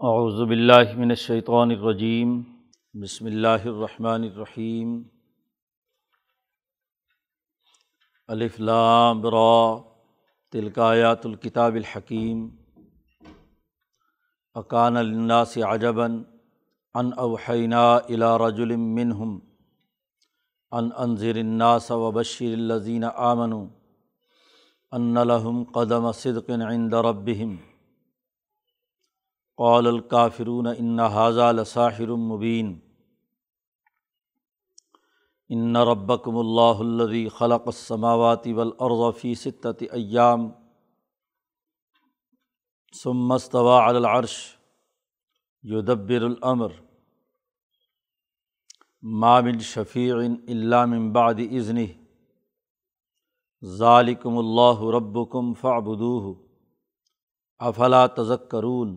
اعوذ باللہ من الشیطان الرجیم، بسم اللہ الرحمن الرحیم، الف لام را، تلک آیات الکتاب الحکیم، اکان للناس عجبا ان اوحینا الی رجل منہم، ان انذر الناس وبشر الذین آمنوا ان لهم قدم صدق عند ربهم۔ قال الکافرون ان حاضہ لساحر مبین ان ربکم اللہ الذی خلق السماوات والارض فی ستۃ ایام ثم استوى على العرش یدبر الامر ما من شفیع الا من بعد اذنه ذالکم اللہ ربکم فاعبدوه. افلا تذکرون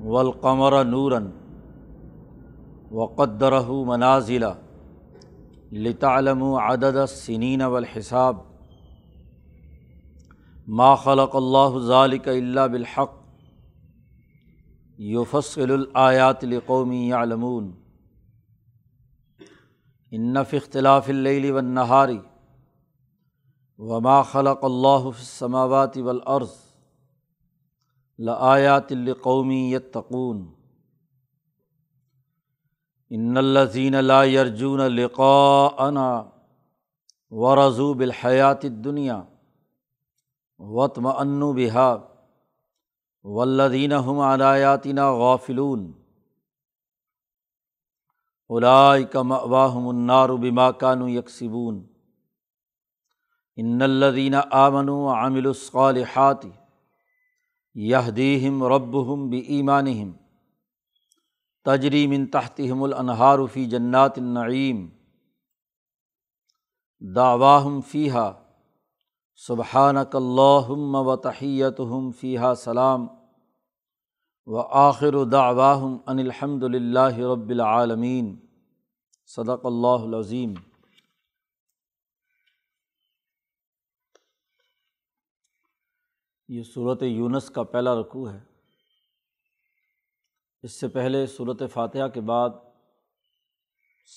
والقمر نورا وقدرہ منازل لتعلموا عدد السنین والحساب. ما خلق اللہ ذالک الا بالحق. یفصل الآیات لقومی یعلمون ان فی اختلاف اللیل والنہاری وما خلق اللہ السماوات والارض لآیات القومی یتقون۔ ان الذین لا یرجون لقاءنا ورضوا بالحیات الدنیا وطمئنوا بها والذین هم عن آیاتنا غافلون۔ اولئک مأواہم النار بما كانوا یکسبون۔ ان الدین آمن عامل الصالحات یہدیم ربہم بھی ایمانہم تجریم ان تحتہم الانہار فی جنات النعیم دعواہم فیحہ سبحانک اللہم و تحیتہم فیحہ سلام و آخر دعواہم ان الحمد للہ رب العالمین صدق اللہ العظیم یہ صورت یونس کا پہلا رقوع ہے۔ اس سے پہلے صورت فاتحہ کے بعد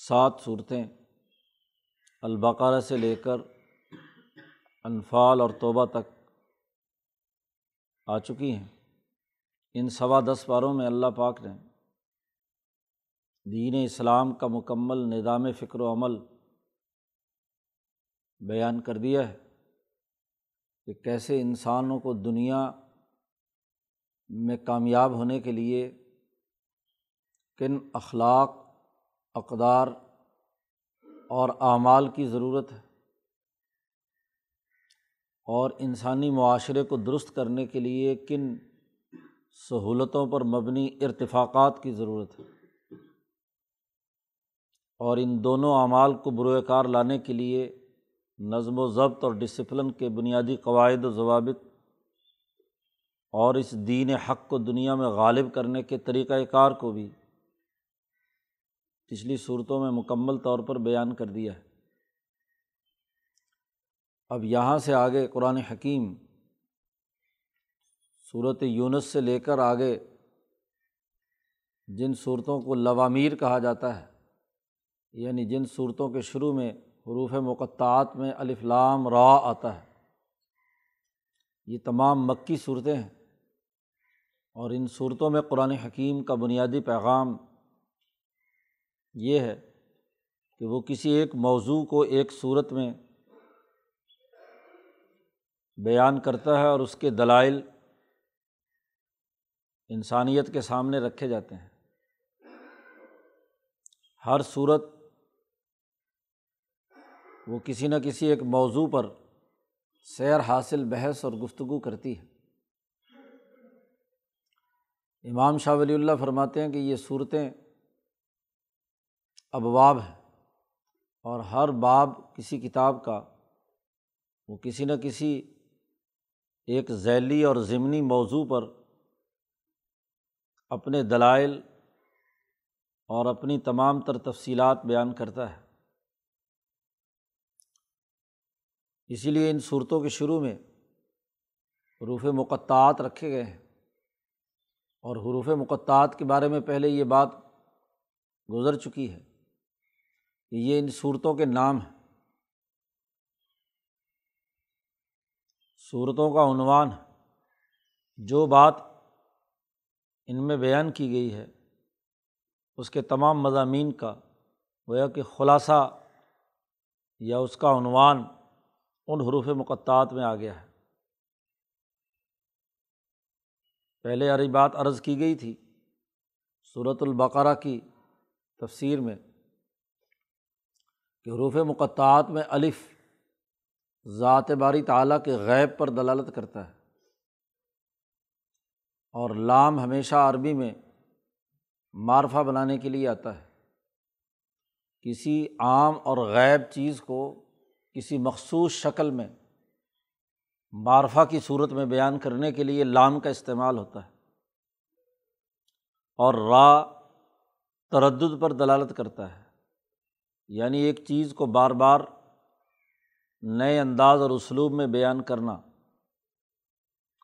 سات صورتیں البقرہ سے لے کر انفال اور توبہ تک آ چکی ہیں۔ ان سوا دس باروں میں اللہ پاک نے دین اسلام کا مکمل نظام فکر و عمل بیان کر دیا ہے۔ کہ کیسے انسانوں کو دنیا میں کامیاب ہونے کے لیے کن اخلاق، اقدار اور اعمال کی ضرورت ہے اور انسانی معاشرے کو درست کرنے کے لیے کن سہولتوں پر مبنی ارتفاقات کی ضرورت ہے اور ان دونوں اعمال کو بروئے کار لانے کے لیے نظم و ضبط اور ڈسپلن کے بنیادی قواعد و ضوابط اور اس دین حق کو دنیا میں غالب کرنے کے طریقۂ کار کو بھی پچھلی صورتوں میں مکمل طور پر بیان کر دیا ہے۔ اب یہاں سے آگے قرآن حکیم صورت یونس سے لے کر آگے جن صورتوں کو لوامیر کہا جاتا ہے یعنی جن صورتوں کے شروع میں حروف مقطعات میں الفلام را آتا ہے۔ یہ تمام مکی صورتیں ہیں۔ اور ان صورتوں میں قرآن حکیم کا بنیادی پیغام یہ ہے کہ وہ کسی ایک موضوع کو ایک صورت میں بیان کرتا ہے اور اس کے دلائل انسانیت کے سامنے رکھے جاتے ہیں۔ ہر صورت وہ کسی نہ کسی ایک موضوع پر سیر حاصل، بحث اور گفتگو کرتی ہے۔ امام شاہ ولی اللہ فرماتے ہیں کہ یہ صورتیں ابواب ہیں اور ہر باب کسی کتاب کا، وہ کسی نہ کسی ایک ذیلی اور ضمنی موضوع پر اپنے دلائل اور اپنی تمام تر تفصیلات بیان کرتا ہے۔ اسی لیے ان صورتوں کے شروع میں حروف مقطعات رکھے گئے ہیں۔ اور حروف مقطعات کے بارے میں پہلے یہ بات گزر چکی ہے کہ یہ ان صورتوں کے نام ہیں۔ صورتوں کا عنوان جو بات ان میں بیان کی گئی ہے، اس کے تمام مضامین کا گویا کہ خلاصہ یا اس کا عنوان ان حروف مقطعات میں آ گیا ہے۔ پہلے اری بات عرض کی گئی تھی صورت البقرہ کی تفسیر میں، کہ حروف مقطعات میں الف ذات باری تعلیٰ کے غیب پر دلالت کرتا ہے۔ اور لام ہمیشہ عربی میں معرفہ بنانے کے لیے آتا ہے۔ کسی عام اور غیب چیز کو کسی مخصوص شکل میں معرفہ کی صورت میں بیان کرنے کے لیے لام کا استعمال ہوتا ہے اور را تردد پر دلالت کرتا ہے۔ یعنی ایک چیز کو بار بار نئے انداز اور اسلوب میں بیان کرنا۔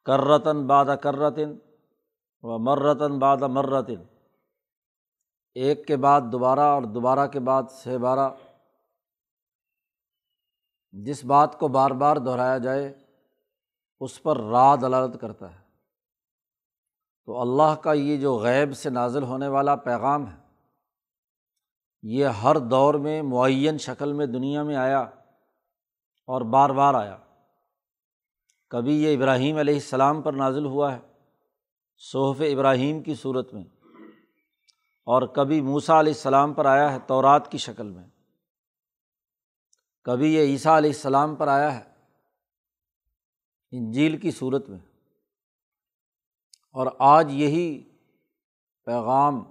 کرتاً بادہ کرتن و مرتاً بادہ مرتن۔ ایک کے بعد دوبارہ اور دوبارہ کے بعد سے بارہ جس بات کو بار بار دہرایا جائے، اس پر را دلالت کرتا ہے۔ تو اللہ کا یہ جو غیب سے نازل ہونے والا پیغام ہے، یہ ہر دور میں معین شکل میں دنیا میں آیا اور بار بار آیا۔ کبھی یہ ابراہیم علیہ السلام پر نازل ہوا ہے، صحف ابراہیم کی صورت میں، اور کبھی موسا علیہ السلام پر آیا ہے تورات کی شکل میں۔ کبھی یہ عیسیٰ علیہ السلام پر آیا ہے انجیل کی صورت میں۔ اور آج یہی پیغام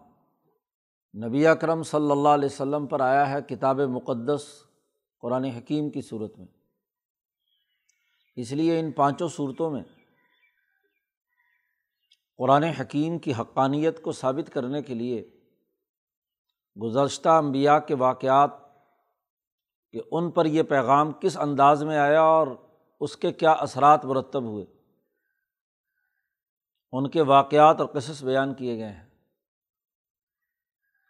نبی اکرم صلی اللہ علیہ وسلم پر آیا ہے کتاب مقدس قرآن حکیم کی صورت میں۔ اس لیے ان پانچوں صورتوں میں قرآن حکیم کی حقانیت کو ثابت کرنے کے لیے گزشتہ امبیا کے واقعات کہ ان پر یہ پیغام کس انداز میں آیا اور اس کے کیا اثرات مرتب ہوئے۔ ان کے واقعات اور قصص بیان کیے گئے ہیں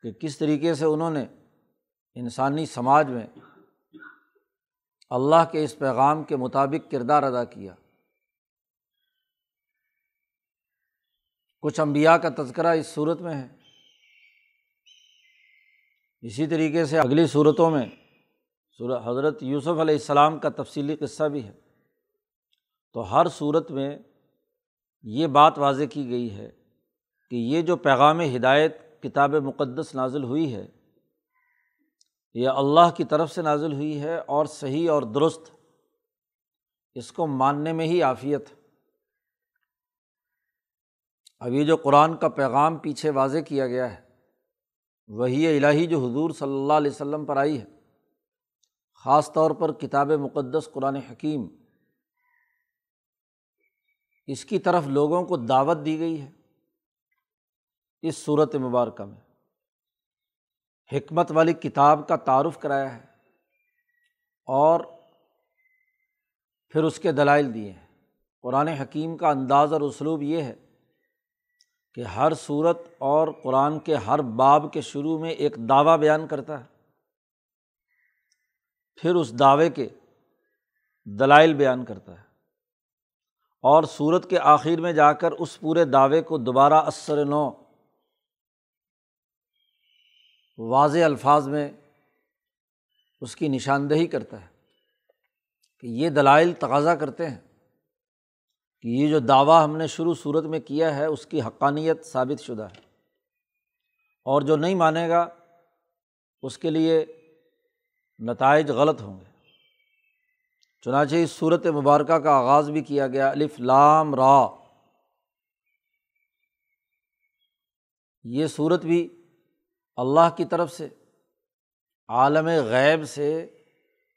کہ کس طریقے سے انہوں نے انسانی سماج میں اللہ کے اس پیغام کے مطابق کردار ادا کیا۔ کچھ امبیا کا تذکرہ اس صورت میں ہے۔ اسی طریقے سے اگلی صورتوں میں حضرت یوسف علیہ السلام کا تفصیلی قصہ بھی ہے۔ تو ہر صورت میں یہ بات واضح کی گئی ہے کہ یہ جو پیغام ہدایت کتاب مقدس نازل ہوئی ہے، یہ اللہ کی طرف سے نازل ہوئی ہے اور صحیح اور درست، اس کو ماننے میں ہی عافیت۔ اب یہ جو قرآن کا پیغام پیچھے واضح کیا گیا ہے وہی الہی جو حضور صلی اللہ علیہ وسلم پر آئی ہے۔ خاص طور پر کتاب مقدس قرآن حکیم۔ اس کی طرف لوگوں کو دعوت دی گئی ہے۔ اس صورت مبارکہ میں حکمت والی کتاب کا تعارف کرایا ہے اور پھر اس کے دلائل دیے ہیں۔ قرآن حکیم کا انداز اور اسلوب یہ ہے کہ ہر صورت اور قرآن کے ہر باب کے شروع میں ایک دعویٰ بیان کرتا ہے۔ پھر اس دعوے کے دلائل بیان کرتا ہے۔ اور صورت کے آخر میں جا کر اس پورے دعوے کو دوبارہ اثر نو واضح الفاظ میں اس کی نشاندہی کرتا ہے کہ یہ دلائل تقاضا کرتے ہیں کہ یہ جو دعویٰ ہم نے شروع صورت میں کیا ہے، اس کی حقانیت ثابت شدہ ہے۔ اور جو نہیں مانے گا، اس کے لیے نتائج غلط ہوں گے۔ چنانچہ اس صورت مبارکہ کا آغاز بھی کیا گیا۔ الف لام را۔ یہ صورت بھی اللہ کی طرف سے، عالم غیب سے،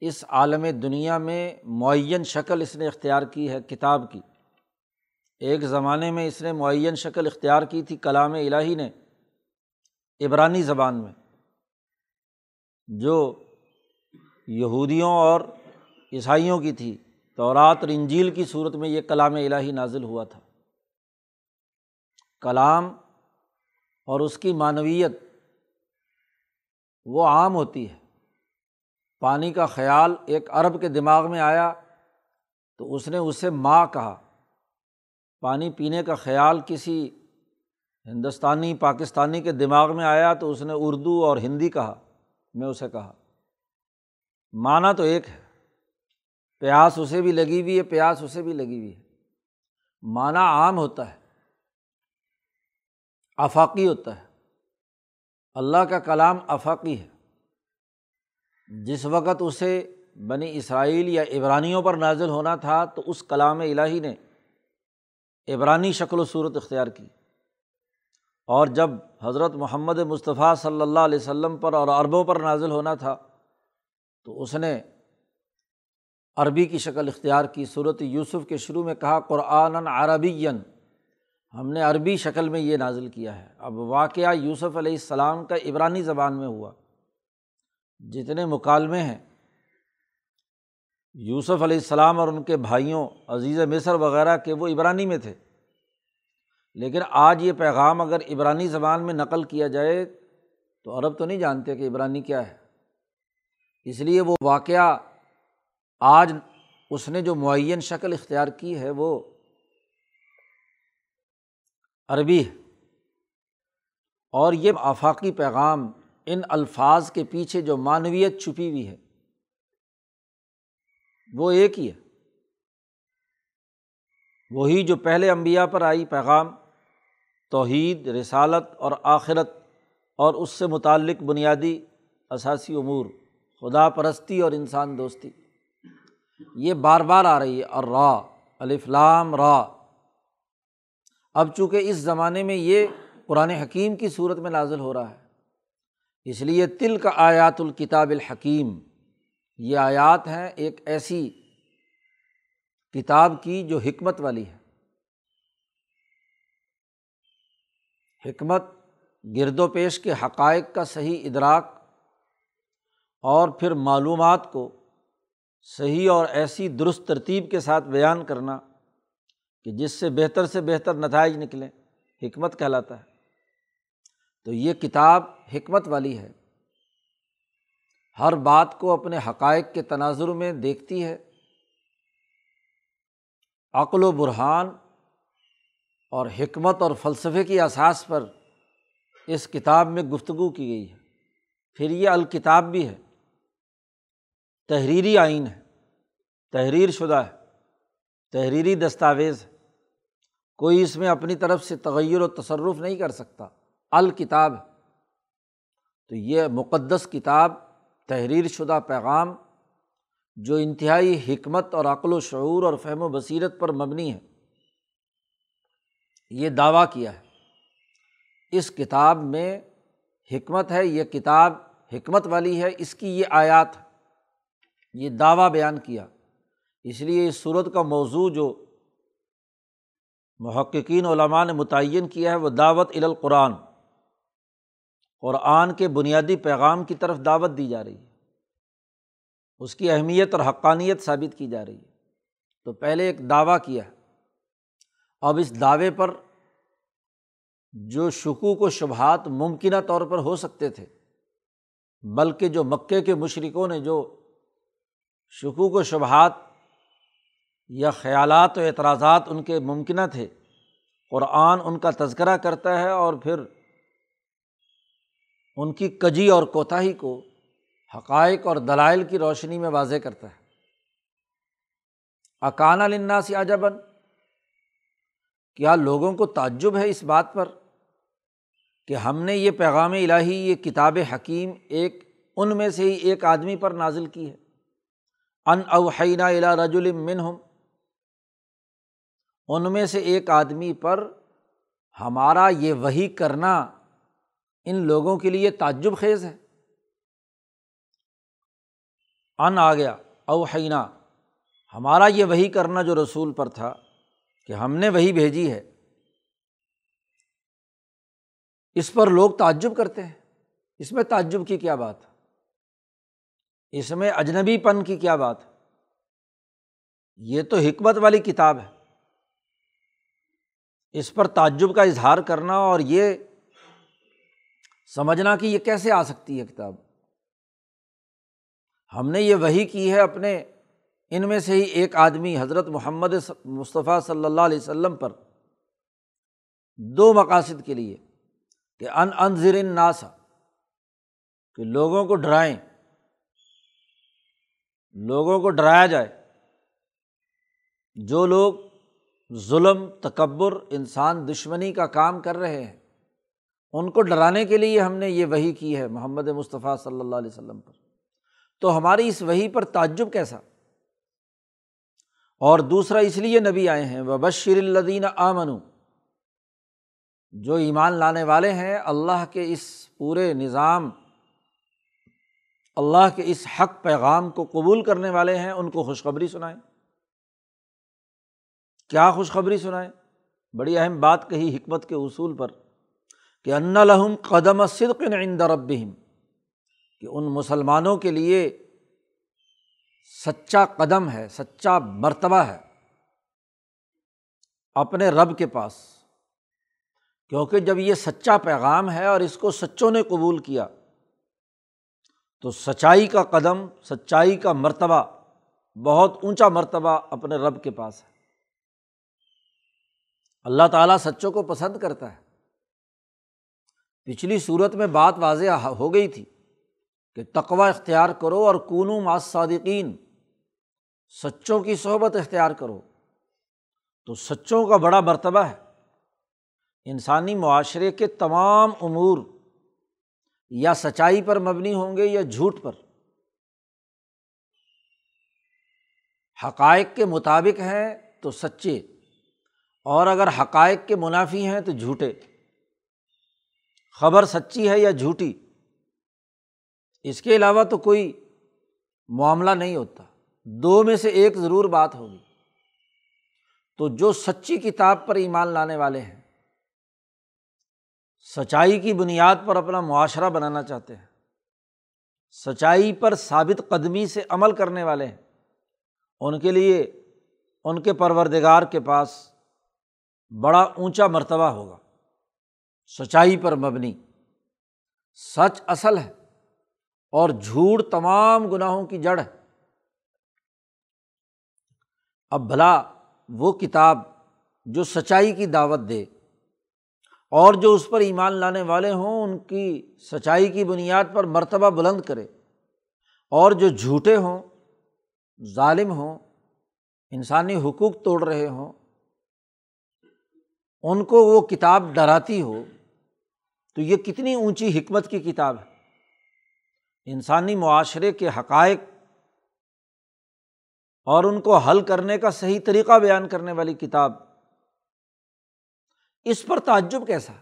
اس عالم دنیا میں معین شکل اس نے اختیار کی ہے، کتاب کی۔ ایک زمانے میں اس نے معین شکل اختیار کی تھی کلام الہی نے، عبرانی زبان میں، جو یہودیوں اور عیسائیوں کی تھی۔ تو رات اور انجیل کی صورت میں یہ کلام الہی نازل ہوا تھا۔ کلام اور اس کی معنویت وہ عام ہوتی ہے۔ پانی کا خیال ایک عرب کے دماغ میں آیا تو اس نے اسے ماں کہا۔ پانی پینے کا خیال کسی ہندوستانی، پاکستانی کے دماغ میں آیا تو اس نے اردو اور ہندی کہا۔ میں اسے کہا۔ مانا تو ایک ہے۔ پیاس اسے بھی لگی ہوئی ہے، پیاس اسے بھی لگی ہوئی ہے۔ مانا عام ہوتا ہے آفاقی ہوتا ہے۔ اللہ کا کلام آفاقی ہے۔ جس وقت اسے بنی اسرائیل یا عبرانیوں پر نازل ہونا تھا، تو اس کلام الہی نے عبرانی شکل و صورت اختیار کی۔ اور جب حضرت محمد مصطفیٰ صلی اللہ علیہ وسلم پر اور عربوں پر نازل ہونا تھا تو اس نے عربی کی شکل اختیار کی صورت یوسف کے شروع میں کہا قرآن عربی ہم نے عربی شکل میں یہ نازل کیا ہے۔ اب واقعہ یوسف علیہ السلام کا عبرانی زبان میں ہوا۔ جتنے مکالمے ہیں، یوسف علیہ السلام اور ان کے بھائیوں، عزیز مصر وغیرہ کے، وہ عبرانی میں تھے۔ لیکن آج یہ پیغام اگر عبرانی زبان میں نقل کیا جائے، تو عرب تو نہیں جانتے کہ عبرانی کیا ہے۔ اس لیے وہ واقعہ آج اس نے جو معین شکل اختیار کی ہے وہ عربی ہے۔ اور یہ آفاقی پیغام ان الفاظ کے پیچھے جو معنویت چھپی ہوئی ہے، وہ ایک ہی ہے۔ وہی جو پہلے امبیا پر آئی پیغام، توحید، رسالت اور آخرت اور اس سے متعلق بنیادی اثاثی امور۔ خدا پرستی اور انسان دوستی۔ یہ بار بار آ رہی ہے اور را الفلام را۔ اب چونکہ اس زمانے میں یہ قرآن حکیم کی صورت میں نازل ہو رہا ہے، اس لیے تل کا آیات الکتاب الحکیم، یہ آیات ہیں ایک ایسی کتاب کی جو حکمت والی ہے۔ حکمت گرد و پیش کے حقائق کا صحیح ادراک اور پھر معلومات کو صحیح اور ایسی درست ترتیب کے ساتھ بیان کرنا کہ جس سے بہتر سے بہتر نتائج نکلیں، حکمت کہلاتا ہے۔ تو یہ کتاب حکمت والی ہے۔ ہر بات کو اپنے حقائق کے تناظر میں دیکھتی ہے۔ عقل و برحان اور حکمت اور فلسفے کی اساس پر اس کتاب میں گفتگو کی گئی ہے۔ پھر یہ الکتاب بھی ہے۔ تحریری آئین ہے، تحریر شدہ ہے، تحریری دستاویز ہے۔ کوئی اس میں اپنی طرف سے تغیر و تصرف نہیں کر سکتا۔ الکتاب تو یہ مقدس کتاب، تحریر شدہ پیغام، جو انتہائی حکمت اور عقل و شعور اور فہم و بصیرت پر مبنی ہے، یہ دعویٰ کیا ہے۔ اس کتاب میں حکمت ہے، یہ کتاب حکمت والی ہے، اس کی یہ آیات یہ دعویٰ بیان کیا۔ اس لیے اس صورت کا موضوع جو محققین علماء نے متعین کیا ہے، وہ دعوت القرآن، قرآن کے بنیادی پیغام کی طرف دعوت دی جا رہی ہے۔ اس کی اہمیت اور حقانیت ثابت کی جا رہی ہے۔ تو پہلے ایک دعویٰ کیا اب اس دعوے پر جو شکوک و شبہات ممکنہ طور پر ہو سکتے تھے، بلکہ جو مکے کے مشرقوں نے جو شکوک و شبہات یا خیالات و اعتراضات ان کے ممکنہ تھے۔ قرآن ان کا تذکرہ کرتا ہے اور پھر ان کی کجی اور کوتاہی کو حقائق اور دلائل کی روشنی میں واضح کرتا ہے۔ اکانہ لنا سے عجبن کیا لوگوں کو تعجب ہے اس بات پر کہ ہم نے یہ پیغام الہی، یہ کتاب حکیم ایک ان میں سے ہی ایک آدمی پر نازل کی ہے؟ ان اوحینہ الا رج من ہم ان میں سے ایک آدمی پر ہمارا یہ وہی کرنا ان لوگوں کے لیے تعجب خیز ہے۔ ان آ گیا اوحینہ ہمارا یہ وہی کرنا جو رسول پر تھا کہ ہم نے وہی بھیجی ہے، اس پر لوگ تعجب کرتے ہیں۔ اس میں تعجب کی کیا بات اس میں اجنبی پن کی کیا بات یہ تو حکمت والی کتاب ہے۔ اس پر تعجب کا اظہار کرنا اور یہ سمجھنا کہ یہ کیسے آ سکتی ہے کتاب۔ ہم نے یہ وہی کی ہے اپنے ان میں سے ہی ایک آدمی، حضرت محمد مصطفیٰ صلی اللہ علیہ وسلم پر۔ دو مقاصد کے لیے کہ ان انضر ناسا کہ لوگوں کو ڈرائیں۔ لوگوں کو ڈرایا جائے۔ جو لوگ ظلم، تکبر، انسان دشمنی کا کام کر رہے ہیں، ان کو ڈرانے کے لیے ہم نے یہ وہی کی ہے محمد مصطفیٰ صلی اللہ علیہ وسلم پر۔ تو ہماری اس وہی پر تعجب کیسا؟ اور دوسرا اس لیے نبی آئے ہیں وہ بشر الدین آمن جو ایمان لانے والے ہیں، اللہ کے اس پورے نظام اللہ کے اس حق پیغام کو قبول کرنے والے ہیں، ان کو خوشخبری سنائیں۔ کیا خوشخبری سنائیں؟ بڑی اہم بات کہی حکمت کے اصول پر کہ ان لہم قدم صدق عند ربہم، کہ ان مسلمانوں کے لیے سچا قدم ہے، سچا مرتبہ ہے اپنے رب کے پاس۔ کیونکہ جب یہ سچا پیغام ہے اور اس کو سچوں نے قبول کیا تو سچائی کا قدم، سچائی کا مرتبہ، بہت اونچا مرتبہ اپنے رب کے پاس ہے۔ اللہ تعالیٰ سچوں کو پسند کرتا ہے۔ پچھلی صورت میں بات واضح ہو گئی تھی کہ تقوا اختیار کرو اور کونو ماس صادقین سچوں کی صحبت اختیار کرو۔ تو سچوں کا بڑا مرتبہ ہے۔ انسانی معاشرے کے تمام امور یا سچائی پر مبنی ہوں گے یا جھوٹ پر۔ حقائق کے مطابق ہیں تو سچے، اور اگر حقائق کے منافی ہیں تو جھوٹے۔ خبر سچی ہے یا جھوٹی، اس کے علاوہ تو کوئی معاملہ نہیں ہوتا۔ دو میں سے ایک ضرور بات ہوگی۔ تو جو سچی کتاب پر ایمان لانے والے ہیں سچائی کی بنیاد پر اپنا معاشرہ بنانا چاہتے ہیں۔ سچائی پر ثابت قدمی سے عمل کرنے والے ہیں۔ ان کے لیے، ان کے پروردگار کے پاس بڑا اونچا مرتبہ ہوگا۔ سچائی پر مبنی۔ سچ اصل ہے اور جھوٹ تمام گناہوں کی جڑ ہے۔ اب بھلا وہ کتاب جو سچائی کی دعوت دے۔ اور جو اس پر ایمان لانے والے ہوں، ان کی سچائی کی بنیاد پر مرتبہ بلند کرے۔ اور جو جھوٹے ہوں، ظالم ہوں، انسانی حقوق توڑ رہے ہوں، ان کو وہ کتاب ڈراتی ہو، تو یہ کتنی اونچی حکمت کی کتاب ہے۔ انسانی معاشرے کے حقائق اور ان کو حل کرنے کا صحیح طریقہ بیان کرنے والی کتاب اس پر تعجب کیسا؟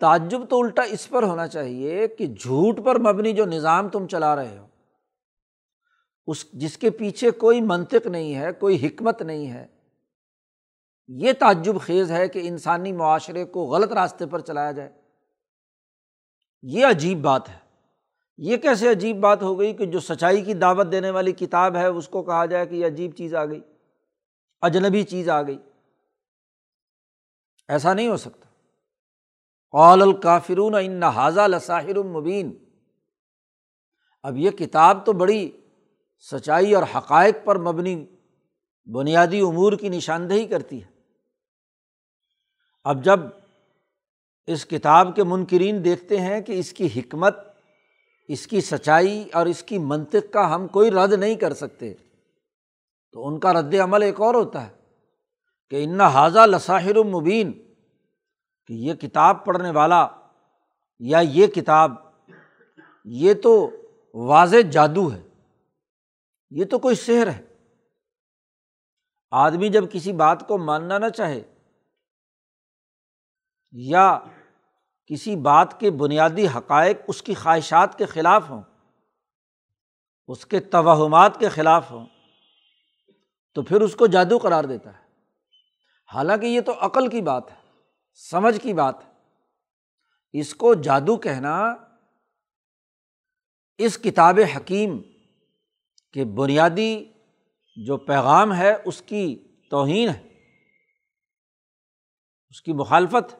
تعجب تو الٹا اس پر ہونا چاہیے کہ جھوٹ پر مبنی جو نظام تم چلا رہے ہو، اس جس کے پیچھے کوئی منطق نہیں ہے، کوئی حکمت نہیں ہے۔ یہ تعجب خیز ہے کہ انسانی معاشرے کو غلط راستے پر چلایا جائے۔ یہ عجیب بات ہے۔ یہ کیسے عجیب بات ہو گئی کہ جو سچائی کی دعوت دینے والی کتاب ہے، اس کو کہا جائے کہ یہ عجیب چیز آ گئی، اجنبی چیز آ گئی۔ ایسا نہیں ہو سکتا۔ قول الکافرون ان حاضہ لساہر المبین اب یہ کتاب تو بڑی سچائی اور حقائق پر مبنی بنیادی امور کی نشاندہی کرتی ہے۔ اب جب اس کتاب کے منکرین دیکھتے ہیں کہ اس کی حکمت، اس کی سچائی اور اس کی منطق کا ہم کوئی رد نہیں کر سکتے، تو ان کا رد عمل ایک اور ہوتا ہے۔ کہ ان حاضہ لساہر المبین کہ یہ کتاب پڑھنے والا یا یہ کتاب، یہ تو واضح جادو ہے، یہ تو کوئی شہر ہے۔ آدمی جب کسی بات کو ماننا نہ چاہے یا کسی بات کے بنیادی حقائق اس کی خواہشات کے خلاف ہوں، اس کے توہمات کے خلاف ہوں، تو پھر اس کو جادو قرار دیتا ہے۔ حالانکہ یہ تو عقل کی بات ہے، سمجھ کی بات ہے۔ اس کو جادو کہنا، اس کتاب حکیم کے بنیادی جو پیغام ہے، اس کی توہین ہے۔ اس کی مخالفت۔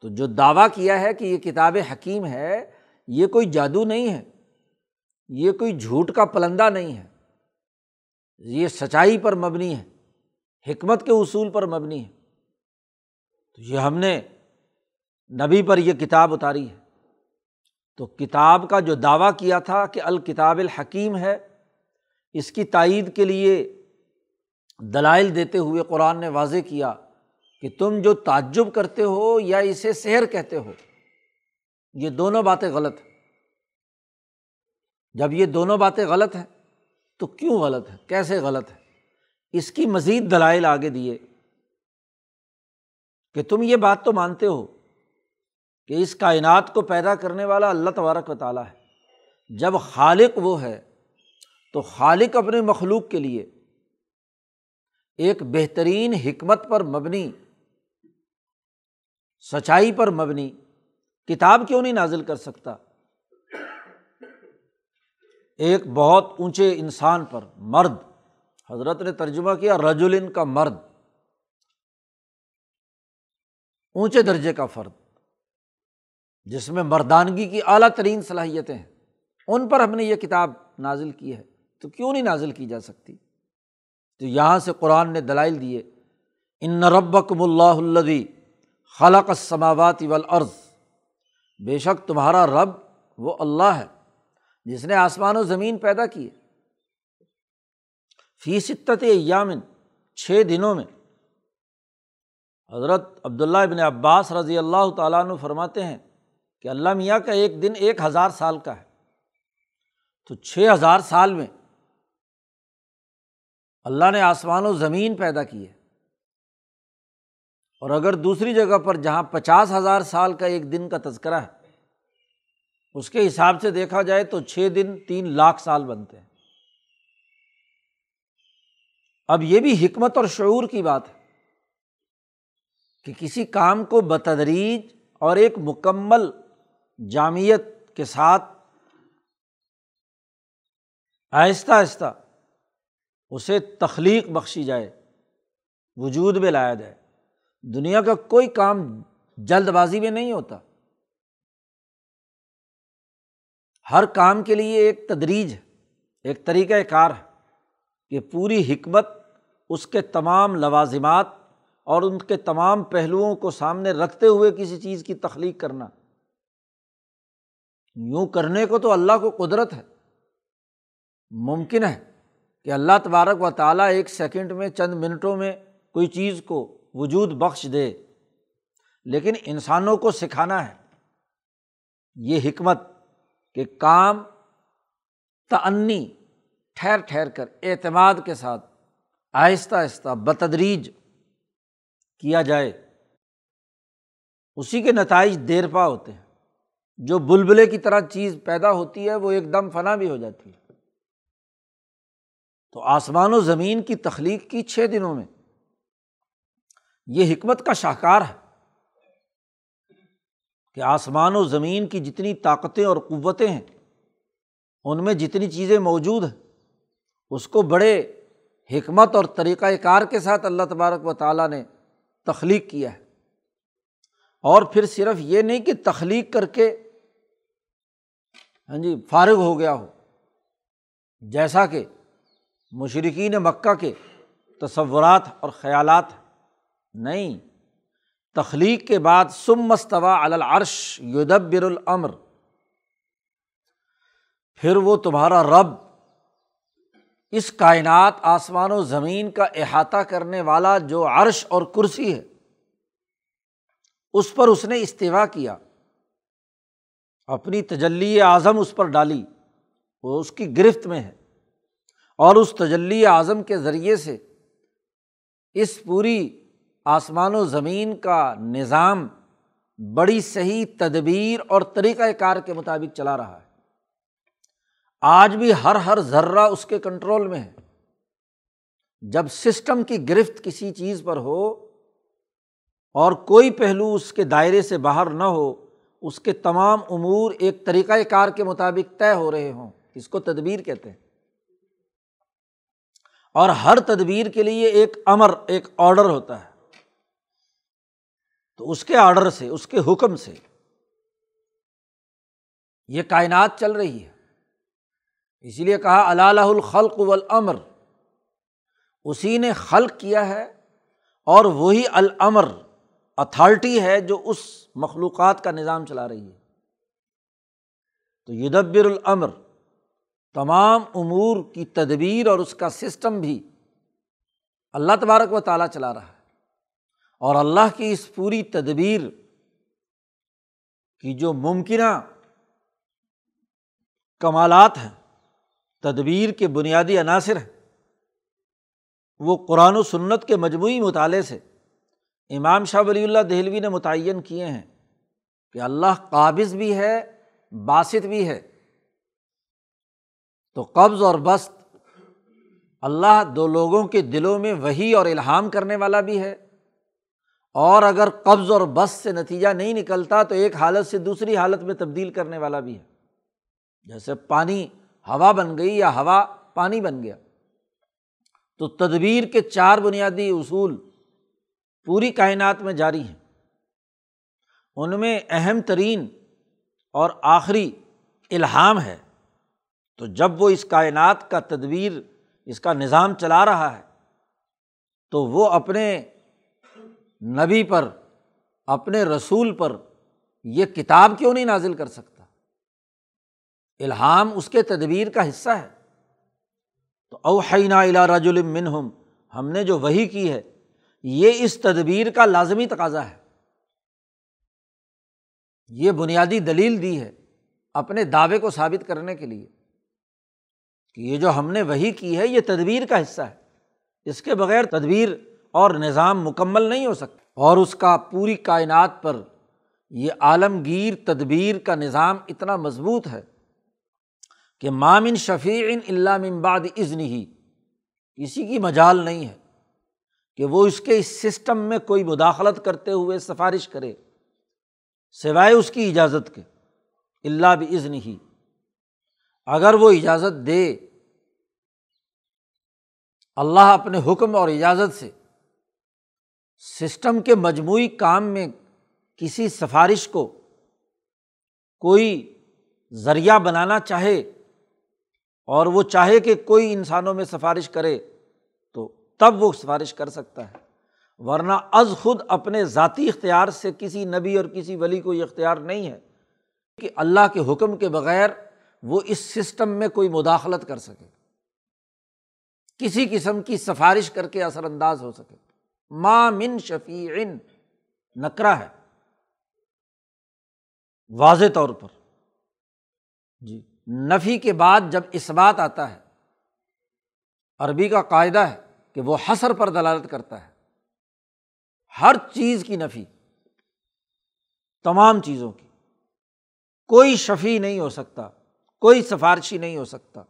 تو جو دعویٰ کیا ہے کہ یہ کتاب حکیم ہے، یہ کوئی جادو نہیں ہے۔ یہ کوئی جھوٹ کا پلندہ نہیں ہے۔ یہ سچائی پر مبنی ہے۔ حکمت کے اصول پر مبنی ہے۔ تو یہ ہم نے نبی پر یہ کتاب اتاری ہے۔ تو کتاب کا جو دعویٰ کیا تھا کہ الکتاب الحکیم ہے، اس کی تائید کے لیے دلائل دیتے ہوئے قرآن نے واضح کیا کہ تم جو تعجب کرتے ہو یا اسے سحر کہتے ہو، یہ دونوں باتیں غلط ہیں۔ جب یہ دونوں باتیں غلط ہیں تو کیوں غلط ہے کیسے غلط ہے اس کی مزید دلائل آگے دیے کہ تم یہ بات تو مانتے ہو کہ اس کائنات کو پیدا کرنے والا اللہ تبارک و تعالیٰ ہے۔ جب خالق وہ ہے، تو خالق اپنے مخلوق کے لیے ایک بہترین حکمت پر مبنی، سچائی پر مبنی کتاب کیوں نہیں نازل کر سکتا؟ ایک بہت اونچے انسان پر مرد حضرت نے ترجمہ کیا رجولن کا مرد۔ اونچے درجے کا فرد۔ جس میں مردانگی کی اعلیٰ ترین صلاحیتیں ہیں۔ ان پر ہم نے یہ کتاب نازل کی ہے۔ تو کیوں نہیں نازل کی جا سکتی؟ تو یہاں سے قرآن نے دلائل دیے۔ ان ربکم اللہ الدی خلق السماوات والارض۔ بے شک تمہارا رب وہ اللہ ہے جس نے آسمان و زمین پیدا کیے۔ فی ستت یامن چھ دنوں میں۔ حضرت عبداللہ ابن عباس رضی اللہ تعالیٰ عنہ فرماتے ہیں کہ اللہ میاں کا ایک دن ایک ہزار سال کا ہے۔ تو چھ ہزار سال میں اللہ نے آسمان و زمین پیدا کی ہے اور اگر دوسری جگہ پر جہاں پچاس ہزار سال کا ایک دن کا تذکرہ ہے، اس کے حساب سے دیکھا جائے تو چھ دن تین لاکھ سال بنتے ہیں۔ اب یہ بھی حکمت اور شعور کی بات ہے کہ کسی کام کو بتدریج اور ایک مکمل جامعت کے ساتھ آہستہ آہستہ اسے تخلیق بخشی جائے، وجود میں لایا جائے۔ دنیا کا کوئی کام جلد بازی میں نہیں ہوتا۔ ہر کام کے لیے ایک تدریج ہے، ایک طریقۂ کار ہے۔ کہ پوری حکمت اس کے تمام لوازمات اور ان کے تمام پہلوؤں کو سامنے رکھتے ہوئے کسی چیز کی تخلیق کرنا۔ یوں کرنے کو تو اللہ کو قدرت ہے۔ ممکن ہے کہ اللہ تبارک و تعالیٰ ایک سیکنڈ میں چند منٹوں میں کوئی چیز کو وجود بخش دے۔ لیکن انسانوں کو سکھانا ہے۔ یہ حکمت کہ کام تعنی ٹھہر ٹھہر کر اعتماد کے ساتھ آہستہ آہستہ بتدریج کیا جائے۔ اسی کے نتائج دیر پا ہوتے ہیں۔ جو بلبلے کی طرح چیز پیدا ہوتی ہے، وہ ایک دم فنا بھی ہو جاتی ہے۔ تو آسمان و زمین کی تخلیق کی چھ دنوں میں یہ حکمت کا شاہکار ہے کہ آسمان و زمین کی جتنی طاقتیں اور قوتیں ہیں، ان میں جتنی چیزیں موجود ہیں اس کو بڑے حکمت اور طریقۂ کار کے ساتھ اللہ تبارک و تعالیٰ نے تخلیق کیا ہے۔ اور پھر صرف یہ نہیں کہ تخلیق کر کے ہاں جی فارغ ہو گیا ہو۔ جیسا کہ مشرقین مکہ کے تصورات اور خیالات نہیں، تخلیق کے بعد سم مستوا العرش یدبر العمر پھر وہ تمہارا رب اس کائنات، آسمان و زمین کا احاطہ کرنے والا جو عرش اور کرسی ہے، اس پر اس نے استفاع کیا۔ اپنی تجلی اعظم اس پر ڈالی۔ وہ اس کی گرفت میں ہے۔ اور اس تجلی اعظم کے ذریعے سے اس پوری آسمان و زمین کا نظام بڑی صحیح تدبیر اور طریقۂ کار کے مطابق چلا رہا ہے۔ آج بھی ہر ہر ذرہ اس کے کنٹرول میں ہے۔ جب سسٹم کی گرفت کسی چیز پر ہو اور کوئی پہلو اس کے دائرے سے باہر نہ ہو، اس کے تمام امور ایک طریقۂ کار کے مطابق طے ہو رہے ہوں، اس کو تدبیر کہتے ہیں۔ اور ہر تدبیر کے لیے ایک امر، ایک آڈر ہوتا ہے۔ تو اس کے آڈر سے، اس کے حکم سے یہ کائنات چل رہی ہے۔ اسی لیے کہا اللہ الخلق والامر۔ اسی نے خلق کیا ہے اور وہی الامر، اتھارٹی ہے جو اس مخلوقات کا نظام چلا رہی ہے۔ تو یدبر العمر تمام امور کی تدبیر اور اس کا سسٹم بھی اللہ تبارک و تعالیٰ چلا رہا ہے۔ اور اللہ کی اس پوری تدبیر کی جو ممکنہ کمالات ہیں تدبیر کے بنیادی عناصر ہیں۔ وہ قرآن و سنت کے مجموعی مطالعے سے امام شاہ ولی اللہ دہلوی نے متعین کیے ہیں کہ اللہ قابض بھی ہے، باسط بھی ہے۔ تو قبض اور بست اللہ دو لوگوں کے دلوں میں وہی اور الہام کرنے والا بھی ہے۔ اور اگر قبض اور بس سے نتیجہ نہیں نکلتا تو ایک حالت سے دوسری حالت میں تبدیل کرنے والا بھی ہے۔ جیسے پانی ہوا بن گئی یا ہوا پانی بن گیا۔ تو تدبیر کے چار بنیادی اصول پوری کائنات میں جاری ہیں۔ ان میں اہم ترین اور آخری الہام ہے۔ تو جب وہ اس کائنات کا تدبیر، اس کا نظام چلا رہا ہے، تو وہ اپنے نبی پر، اپنے رسول پر یہ کتاب کیوں نہیں نازل کر سکتا؟ الہام اس کے تدبیر کا حصہ ہے۔ تو اوحینا الا رج المنہم ہم نے جو وہی کی ہے، یہ اس تدبیر کا لازمی تقاضا ہے۔ یہ بنیادی دلیل دی ہے اپنے دعوے کو ثابت کرنے کے لیے کہ یہ جو ہم نے وہی کی ہے، یہ تدبیر کا حصہ ہے۔ اس کے بغیر تدبیر اور نظام مکمل نہیں ہو سکتا۔ اور اس کا پوری کائنات پر یہ عالمگیر تدبیر کا نظام اتنا مضبوط ہے کہ مامن شفیع اللہ ممباد ازن ہی کسی کی مجال نہیں ہے کہ وہ اس کے اس سسٹم میں کوئی مداخلت کرتے ہوئے سفارش کرے، سوائے اس کی اجازت کے اللہ بھی ازن ہی اگر وہ اجازت دے، اللہ اپنے حکم اور اجازت سے سسٹم کے مجموعی کام میں کسی سفارش کو کوئی ذریعہ بنانا چاہے اور وہ چاہے کہ کوئی انسانوں میں سفارش کرے تو تب وہ سفارش کر سکتا ہے۔ ورنہ از خود اپنے ذاتی اختیار سے کسی نبی اور کسی ولی کو یہ اختیار نہیں ہے کہ اللہ کے حکم کے بغیر وہ اس سسٹم میں کوئی مداخلت کر سکے۔ کسی قسم کی سفارش کر کے اثر انداز ہو سکے۔ ماں من شفیع نکرا ہے۔ واضح طور پر۔ جی۔ نفی کے بعد جب اس بات آتا ہے، عربی کا قاعدہ ہے کہ وہ حسر پر دلالت کرتا ہے۔ ہر چیز کی نفی، تمام چیزوں کی۔ کوئی شفیع نہیں ہو سکتا، کوئی سفارشی نہیں ہو سکتا،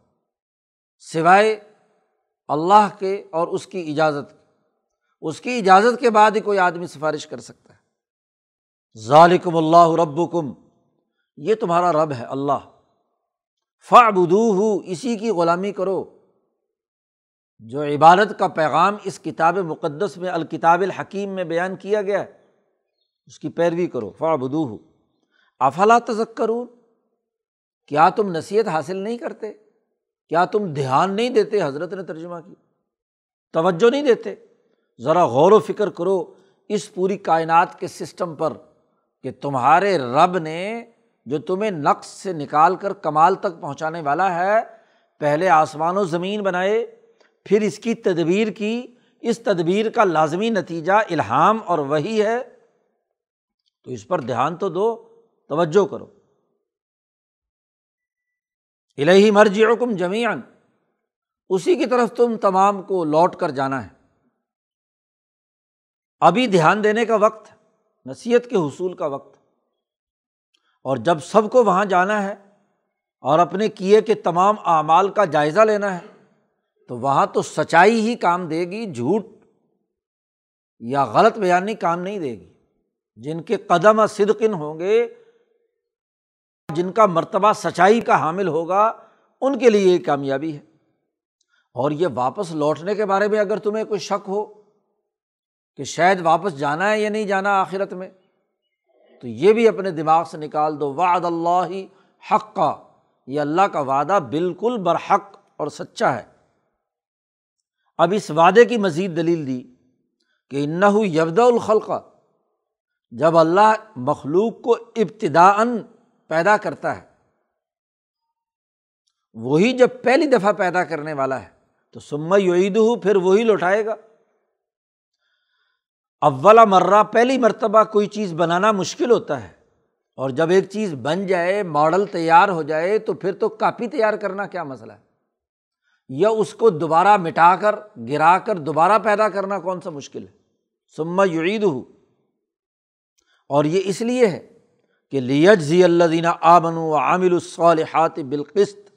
سوائے اللہ کے اور اس کی اجازت اس کی اجازت کے بعد ہی کوئی آدمی سفارش کر سکتا ہے۔ ظالکم اللہ رب کم یہ تمہارا رب ہے اللہ۔ فعبدو ہو اسی کی غلامی کرو۔ جو عبادت کا پیغام اس کتاب مقدس میں، الکتاب الحکیم میں بیان کیا گیا ہے اس کی پیروی کرو۔ فعبدو ہو افلا تذکرون؟ کیا تم نصیحت حاصل نہیں کرتے؟ کیا تم دھیان نہیں دیتے حضرت نے ترجمہ کی؟ توجہ نہیں دیتے؟ ذرا غور و فکر کرو اس پوری کائنات کے سسٹم پر کہ تمہارے رب نے جو تمہیں نقص سے نکال کر کمال تک پہنچانے والا ہے، پہلے آسمان و زمین بنائے، پھر اس کی تدبیر کی۔ اس تدبیر کا لازمی نتیجہ الہام اور وہی ہے۔ تو اس پر دھیان تو دو، توجہ کرو۔ الہی مرجی حکم جمیان اسی کی طرف تم تمام کو لوٹ کر جانا ہے۔ ابھی دھیان دینے کا وقت، نصیحت کے حصول کا وقت۔ اور جب سب کو وہاں جانا ہے اور اپنے کیے کے تمام اعمال کا جائزہ لینا ہے، تو وہاں تو سچائی ہی کام دے گی، جھوٹ یا غلط بیانی کام نہیں دے گی۔ جن کے قدم صدقن ہوں گے، جن کا مرتبہ سچائی کا حامل ہوگا، ان کے لیے یہ کامیابی ہے۔ اور یہ واپس لوٹنے کے بارے میں اگر تمہیں کوئی شک ہو کہ شاید واپس جانا ہے یا نہیں جانا آخرت میں تو یہ بھی اپنے دماغ سے نکال دو، وعد اللہ حق کا یہ اللہ کا وعدہ بالکل برحق اور سچا ہے۔ اب اس وعدے کی مزید دلیل دی کہ انّ یبد اولا مرہ پہلی مرتبہ کوئی چیز بنانا مشکل ہوتا ہے اور جب ایک چیز بن جائے، ماڈل تیار ہو جائے، تو پھر تو کاپی تیار کرنا کیا مسئلہ ہے؟ یا اس کو دوبارہ مٹا کر، گرا کر، دوبارہ پیدا کرنا کون سا مشکل ہے؟ سما یعید ہو اور یہ اس لیے ہے کہ لیج ضی اللہ دینہ آمن و عامل الصالحات بالقست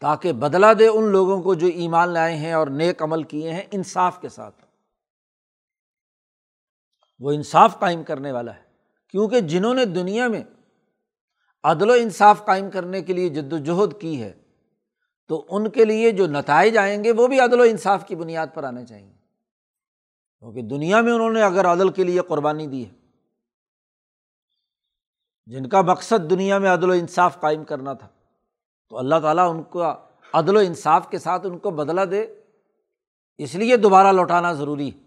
تاکہ بدلا دے ان لوگوں کو جو ایمان لائے ہیں اور نیک عمل کیے ہیں انصاف کے ساتھ۔ وہ انصاف قائم کرنے والا ہے۔ کیونکہ جنہوں نے دنیا میں عدل و انصاف قائم کرنے کے لیے جد وجہد کی ہے، تو ان کے لیے جو نتائج آئیں گے وہ بھی عدل و انصاف کی بنیاد پر آنے چاہئیں۔ کیونکہ دنیا میں انہوں نے اگر عدل کے لیے قربانی دی ہے، جن کا مقصد دنیا میں عدل و انصاف قائم کرنا تھا، تو اللہ تعالیٰ ان کا عدل و انصاف کے ساتھ ان کو بدلا دے۔ اس لیے دوبارہ لوٹانا ضروری ہے۔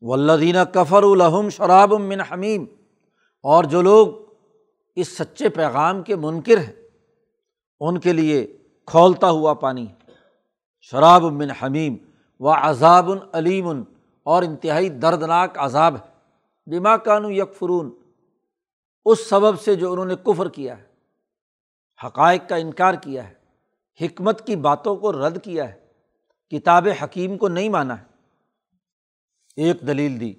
ولدینہ کفر الحم شراب من حمیم۔ اور جو لوگ اس سچے پیغام کے منکر ہیں، ان کے لیے کھولتا ہوا پانی شراب من حمیم و عذاب العلیم اور انتہائی دردناک عذاب ہے۔ دماغ کانو یکفرون۔ اس سبب سے جو انہوں نے کفر کیا ہے، حقائق کا انکار کیا ہے، حکمت کی باتوں کو رد کیا ہے، کتاب حکیم کو نہیں مانا ہے۔ ایک دلیل دی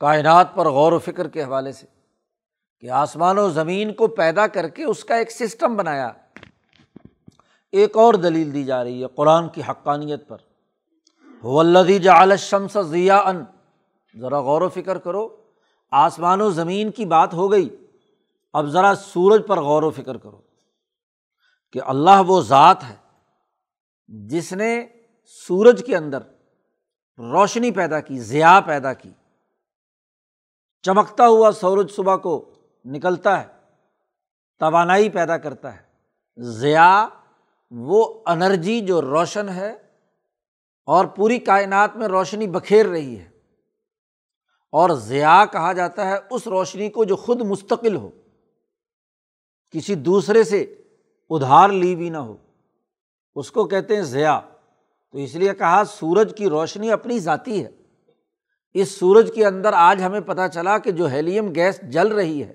کائنات پر غور و فکر کے حوالے سے کہ آسمان و زمین کو پیدا کر کے اس کا ایک سسٹم بنایا۔ ایک اور دلیل دی جا رہی ہے قرآن کی حقانیت پر۔ ولدی جا شمس ضیا ان ذرا غور و فکر کرو، آسمان و زمین کی بات ہو گئی۔ اب ذرا سورج پر غور و فکر کرو کہ اللہ وہ ذات ہے جس نے سورج کے اندر روشنی پیدا کی ضیا پیدا کی۔ چمکتا ہوا سورج صبح کو نکلتا ہے، توانائی پیدا کرتا ہے۔ ضیا وہ انرجی جو روشن ہے اور پوری کائنات میں روشنی بکھیر رہی ہے۔ اور ضیا کہا جاتا ہے اس روشنی کو جو خود مستقل ہو۔ کسی دوسرے سے ادھار لی بھی نہ ہو۔ اس کو کہتے ہیں ضیا تو اس لیے کہا، سورج کی روشنی اپنی ذاتی ہے۔ اس سورج کے اندر آج ہمیں پتہ چلا کہ جو ہیلیم گیس جل رہی ہے،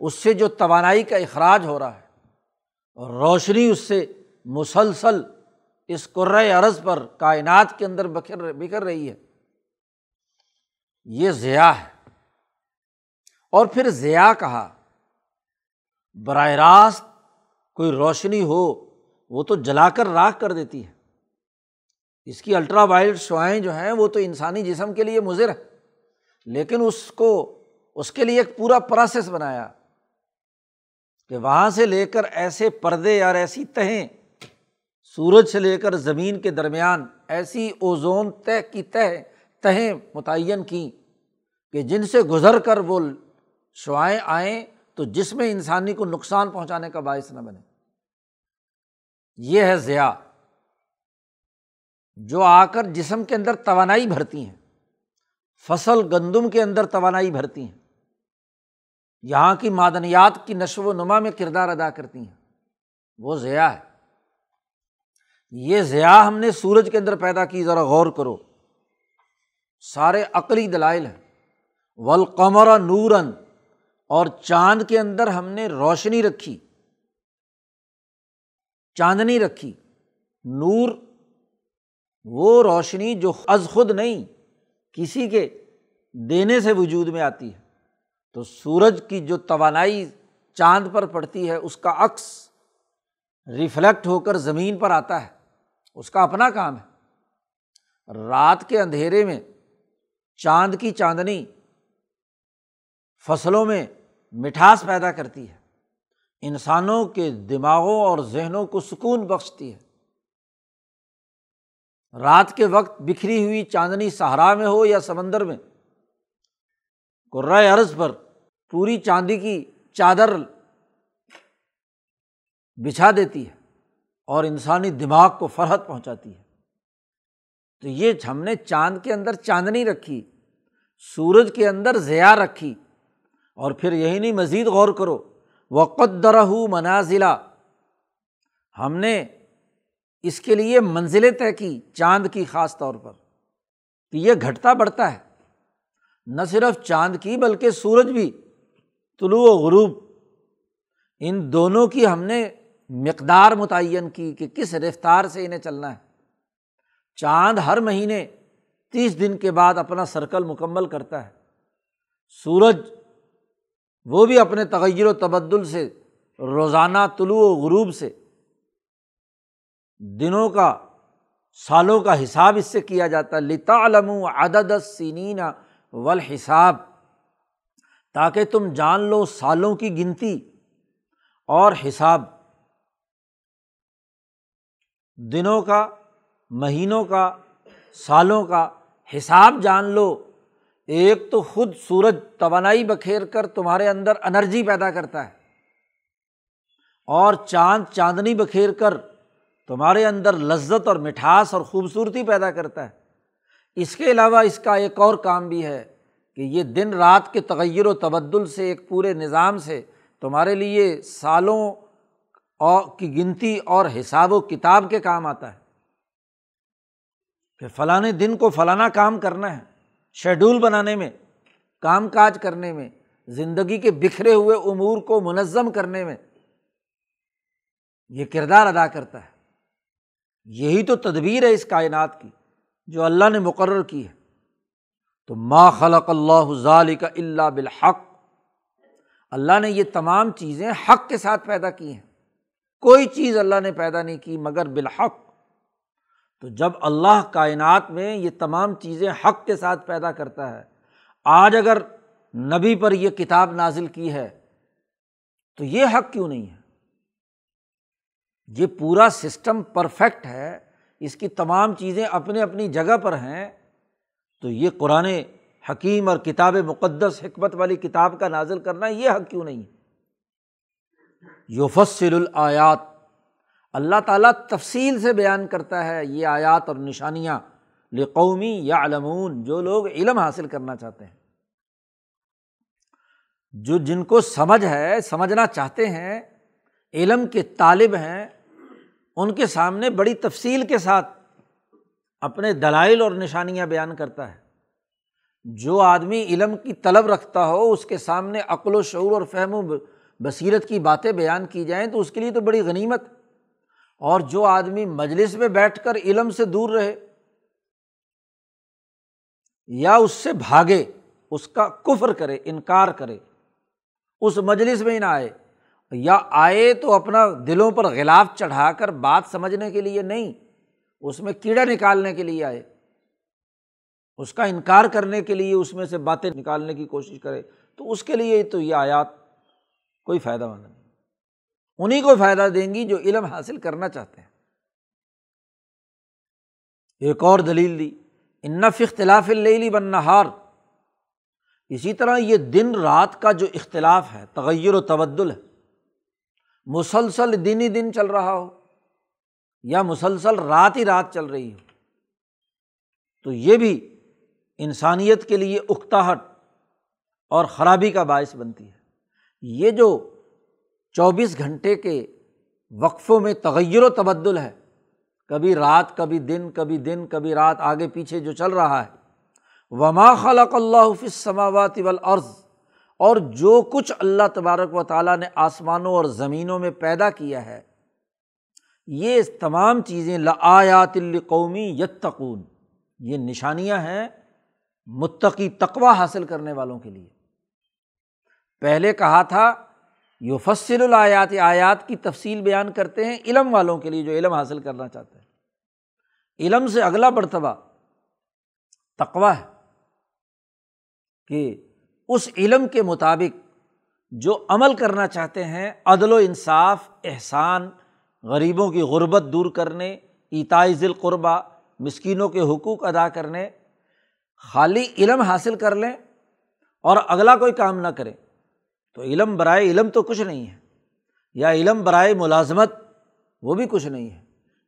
اس سے جو توانائی کا اخراج ہو رہا ہے، اور روشنی اس سے مسلسل اس عرض پر کائنات کے اندر بکھر بکھر رہی ہے۔ یہ ضیا ہے۔ اور پھر ضیا کہا، براہ راست کوئی روشنی ہو، وہ تو جلا کر راکھ کر دیتی ہے۔ اس کی الٹرا وائلڈ شوائیں جو ہیں وہ تو انسانی جسم کے لیے مضر ہے لیکن اس کو، اس کے لیے ایک پورا پروسیس بنایا کہ وہاں سے لے کر ایسے پردے اور ایسی تہیں، سورج سے لے کر زمین کے درمیان ایسی اوزون طے کی تہ، تہیں متعین کیں کہ جن سے گزر کر وہ شعائیں آئیں تو جس میں انسانی کو نقصان پہنچانے کا باعث نہ بنے۔ یہ ہے ضیا جو آ کر جسم کے اندر توانائی بھرتی ہیں، فصل گندم کے اندر توانائی بھرتی ہیں، یہاں کی معدنیات کی نشو و نما میں کردار ادا کرتی ہیں۔ وہ ضیا ہے۔ یہ ضیا ہم نے سورج کے اندر پیدا کی، ذرا غور کرو۔ سارے عقلی دلائل ہیں۔ ولقمر نورن اور چاند کے اندر ہم نے روشنی رکھی۔ چاندنی رکھی۔ نور وہ روشنی جو از خود نہیں، کسی کے دینے سے وجود میں آتی ہے۔ تو سورج کی جو توانائی چاند پر پڑتی ہے، اس کا عکس ریفلیکٹ ہو کر زمین پر آتا ہے۔ اس کا اپنا کام ہے۔ رات کے اندھیرے میں چاند کی چاندنی فصلوں میں مٹھاس پیدا کرتی ہے۔ انسانوں کے دماغوں اور ذہنوں کو سکون بخشتی ہے۔ رات کے وقت بکھری ہوئی چاندنی صحرا میں ہو یا سمندر میں قرائے عرض پر پوری چاندی کی چادر بچھا دیتی ہے اور انسانی دماغ کو فرحت پہنچاتی ہے۔ تو یہ ہم نے چاند کے اندر چاندنی رکھی، سورج کے اندر ضیا رکھی اور پھر یہی نہیں مزید غور کرو وقت درہ منازلہ۔ ہم نے اس کے لیے منزلیں طے کی چاند کی خاص طور پر۔ کہ یہ گھٹتا بڑھتا ہے۔ نہ صرف چاند کی بلکہ سورج بھی۔ طلوع و غروب۔ ان دونوں کی ہم نے مقدار متعین کی کہ کس رفتار سے انہیں چلنا ہے۔ چاند ہر مہینے تیس دن کے بعد اپنا سرکل مکمل کرتا ہے۔ سورج وہ بھی اپنے تغیر و تبدل سے، روزانہ طلوع و غروب سے۔ دنوں کا، سالوں کا حساب اس سے کیا جاتا ہے۔ لتا علم عدد سینین و حساب تاکہ تم جان لو سالوں کی گنتی اور حساب۔ دنوں کا، مہینوں کا، سالوں کا حساب جان لو۔ ایک تو خود سورج توانائی بکھیر کر تمہارے اندر انرجی پیدا کرتا ہے۔ اور چاند، چاندنی بکھیر کر تمہارے اندر لذت اور مٹھاس اور خوبصورتی پیدا کرتا ہے۔ اس کے علاوہ اس کا ایک اور کام بھی ہے کہ یہ دن رات کے تغیر و تبدل سے، ایک پورے نظام سے تمہارے لیے سالوں اور کی گنتی اور حساب و کتاب کے کام آتا ہے۔ کہ فلاں دن کو فلانا کام کرنا ہے، شیڈول بنانے میں، کام کاج کرنے میں، زندگی کے بکھرے ہوئے امور کو منظم کرنے میں یہ کردار ادا کرتا ہے۔ یہی تو تدبیر ہے اس کائنات کی جو اللہ نے مقرر کی ہے۔ تو ما خلق اللہ ظال کا اللہ بالحق۔ اللہ نے یہ تمام چیزیں حق کے ساتھ پیدا کی ہیں۔ کوئی چیز اللہ نے پیدا نہیں کی مگر بالحق۔ تو جب اللہ کائنات میں یہ تمام چیزیں حق کے ساتھ پیدا کرتا ہے، آج اگر نبی پر یہ کتاب نازل کی ہے، تو یہ حق کیوں نہیں ہے؟ یہ پورا سسٹم پرفیکٹ ہے، اس کی تمام چیزیں اپنے اپنی جگہ پر ہیں، تو یہ قرآن حکیم اور کتاب مقدس حکمت والی کتاب کا نازل کرنا یہ حق کیوں نہیں ہے؟ یوفسل الآیات۔ اللہ تعالیٰ تفصیل سے بیان کرتا ہے یہ آیات اور نشانیاں۔ لقومی یا علمون جو لوگ علم حاصل کرنا چاہتے ہیں۔ جو جن کو سمجھ ہے، سمجھنا چاہتے ہیں، علم کے طالب ہیں ان کے سامنے بڑی تفصیل کے ساتھ اپنے دلائل اور نشانیاں بیان کرتا ہے۔ جو آدمی علم کی طلب رکھتا ہو، اس کے سامنے عقل و شعور اور فہم و بصیرت کی باتیں بیان کی جائیں تو اس کے لیے تو بڑی غنیمت۔ اور جو آدمی مجلس میں بیٹھ کر علم سے دور رہے یا اس سے بھاگے، اس کا کفر کرے، انکار کرے، اس مجلس میں ہی نہ آئے یا آئے تو اپنا دلوں پر غلاف چڑھا کر بات سمجھنے کے لیے نہیں، اس میں کیڑا نکالنے کے لیے آئے۔ اس کا انکار کرنے کے لیے اس میں سے باتیں نکالنے کی کوشش کرے۔ تو اس کے لیے تو یہ آیات کوئی فائدہ مند نہیں۔ انہیں کو فائدہ دیں گی جو علم حاصل کرنا چاہتے ہیں۔ ایک اور دلیل دی انف اختلاف اللی بن نہار اسی طرح یہ دن رات کا جو اختلاف ہے، تغیر و تبدل ہے۔ مسلسل دن ہی دن چل رہا ہو یا مسلسل رات ہی رات چل رہی ہو، تو یہ بھی انسانیت کے لیے اکتاہٹ اور خرابی کا باعث بنتی ہے۔ یہ جو چوبیس گھنٹے کے وقفوں میں تغیر و تبدل ہے، کبھی رات، کبھی دن کبھی دن، کبھی رات آگے پیچھے جو چل رہا ہے، وما خلق اللہ فص سماوات والارض اور جو کچھ اللہ تبارک و تعالیٰ نے آسمانوں اور زمینوں میں پیدا کیا ہے، یہ تمام چیزیں لآیات القومی یتقون، یہ نشانیاں ہیں متقی تقوا حاصل کرنے والوں کے لیے۔ پہلے کہا تھا یو فصل الآیات، آیات کی تفصیل بیان کرتے ہیں علم والوں کے لیے جو علم حاصل کرنا چاہتے ہیں۔ علم سے اگلا مرتبہ تقوا ہے کہ اس علم کے مطابق جو عمل کرنا چاہتے ہیں، عدل و انصاف، احسان، غریبوں کی غربت دور کرنے ایتائز القربہ مسکینوں کے حقوق ادا کرنے، خالی علم حاصل کر لیں اور اگلا کوئی کام نہ کریں تو علم برائے علم تو کچھ نہیں ہے، یا علم برائے ملازمت وہ بھی کچھ نہیں ہے۔